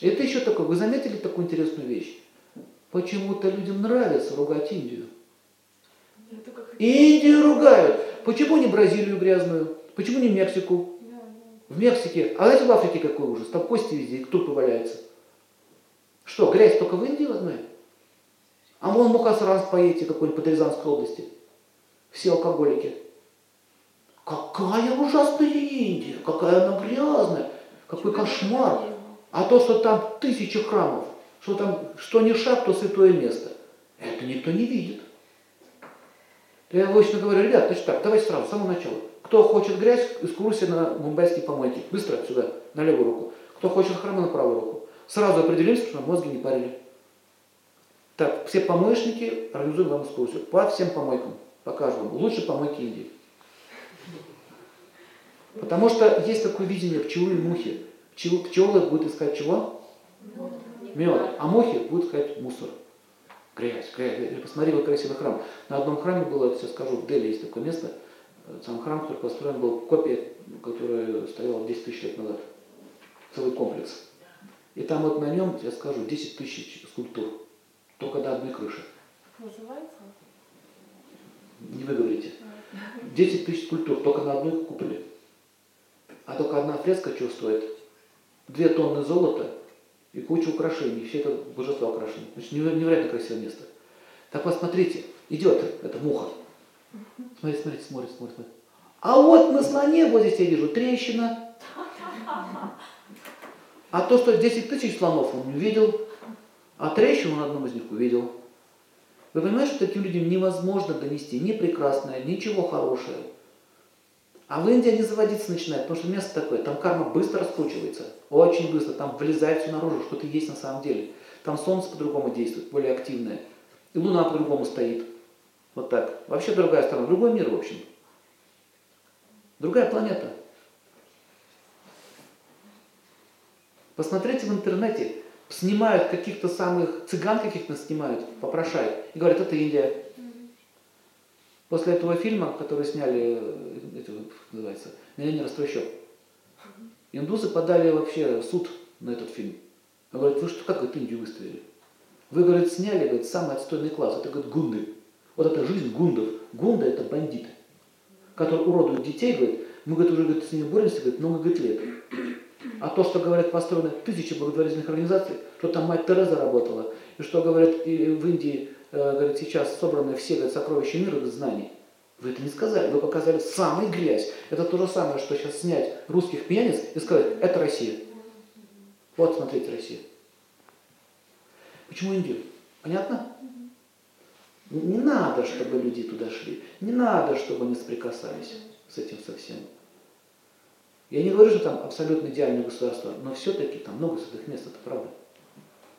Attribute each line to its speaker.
Speaker 1: Это еще такое, вы заметили такую интересную вещь? Почему-то людям нравится ругать Индию. Индию ругают. Почему не Бразилию грязную? Почему не Мексику? В Мексике. А знаете в Африке какой ужас? Там кости везде, и трупы валяются. Что, грязь только в Индии возьмем? А вон Мухасранс поедете какой-нибудь по Рязанской области. Все алкоголики. Какая ужасная Индия, какая она грязная, какой кошмар. А то, что там тысячи храмов, что там, что не шаг, то святое место. Это никто не видит. Я обычно говорю, ребят, значит так, давайте сразу, с самого начала. Кто хочет грязь, экскурсия на мумбайские помойки. Быстро сюда, на левую руку. Кто хочет храмы, на правую руку. Сразу определимся, что мозги не парили. Так, все помоечники организуем вам экскурсию. По всем помойкам. Покажем вам. Лучше помойки Индии. Потому что есть такое видение пчелы и мухи. Пчел, пчелы будут искать чего? Мед. А мухи будут искать мусор. Грязь, грязь. Посмотри, вот красивый храм. На одном храме было, сейчас скажу, в Дели есть такое место. Сам храм, который построен был копия, которая стояла 10 тысяч лет назад. Целый комплекс. И там вот на нем, я скажу, 10 тысяч скульптур. Только до одной крыши.
Speaker 2: Называется?
Speaker 1: Не вы говорите. 10 тысяч скульптур только на одной куполе. А только одна фреска что стоит? Две тонны золота и куча украшений. Все это божество украшений. Значит, невероятно красивое место. Так вот, смотрите, идет эта муха. Смотрите, смотрите, смотрит, смотрит, смотрит. А вот на слоне, вот здесь я вижу, трещина. А то, что 10 тысяч слонов он не увидел, а трещину на одном из них увидел. Вы понимаете, что таким людям невозможно донести ни прекрасное, ничего хорошее. А в Индии они заводиться начинают, потому что место такое, там карма быстро раскручивается, очень быстро, там вылезает все наружу, что ты есть на самом деле. Там солнце по-другому действует, более активное, и луна по-другому стоит. Вот так. Вообще другая страна, другой мир, в общем. Другая планета. Посмотрите в интернете, снимают каких-то самых, цыган каких-то снимают, попрошают, и говорят, это Индия. После этого фильма, который сняли, это называется, «Миллионер из индусы подали вообще суд на этот фильм. Они говорят, вы что, как это Индию выставили? Вы, говорит, сняли, говорит, самый отстойный класс, это, говорит, гунды. Вот это жизнь гундов. Гунда это бандиты, которые уродуют детей, говорит, мы, говорит, уже говорит, с ними боремся, говорит, много говорит, лет. А то, что, говорят, построено тысячи благотворительных организаций, что там мать Тереза работала, и что, говорят, и в Индии, э, говорит, сейчас собраны все говорит, сокровища мира без знаний. Вы это не сказали, вы показали самый грязь. Это то же самое, что сейчас снять русских пьяниц и сказать, это Россия. Вот, смотрите, Россия. Почему Индию? Понятно? Не надо, чтобы люди туда шли. Не надо, чтобы они соприкасались с этим совсем. Я не говорю, что там абсолютно идеальное государство, но все-таки там много святых мест, это правда.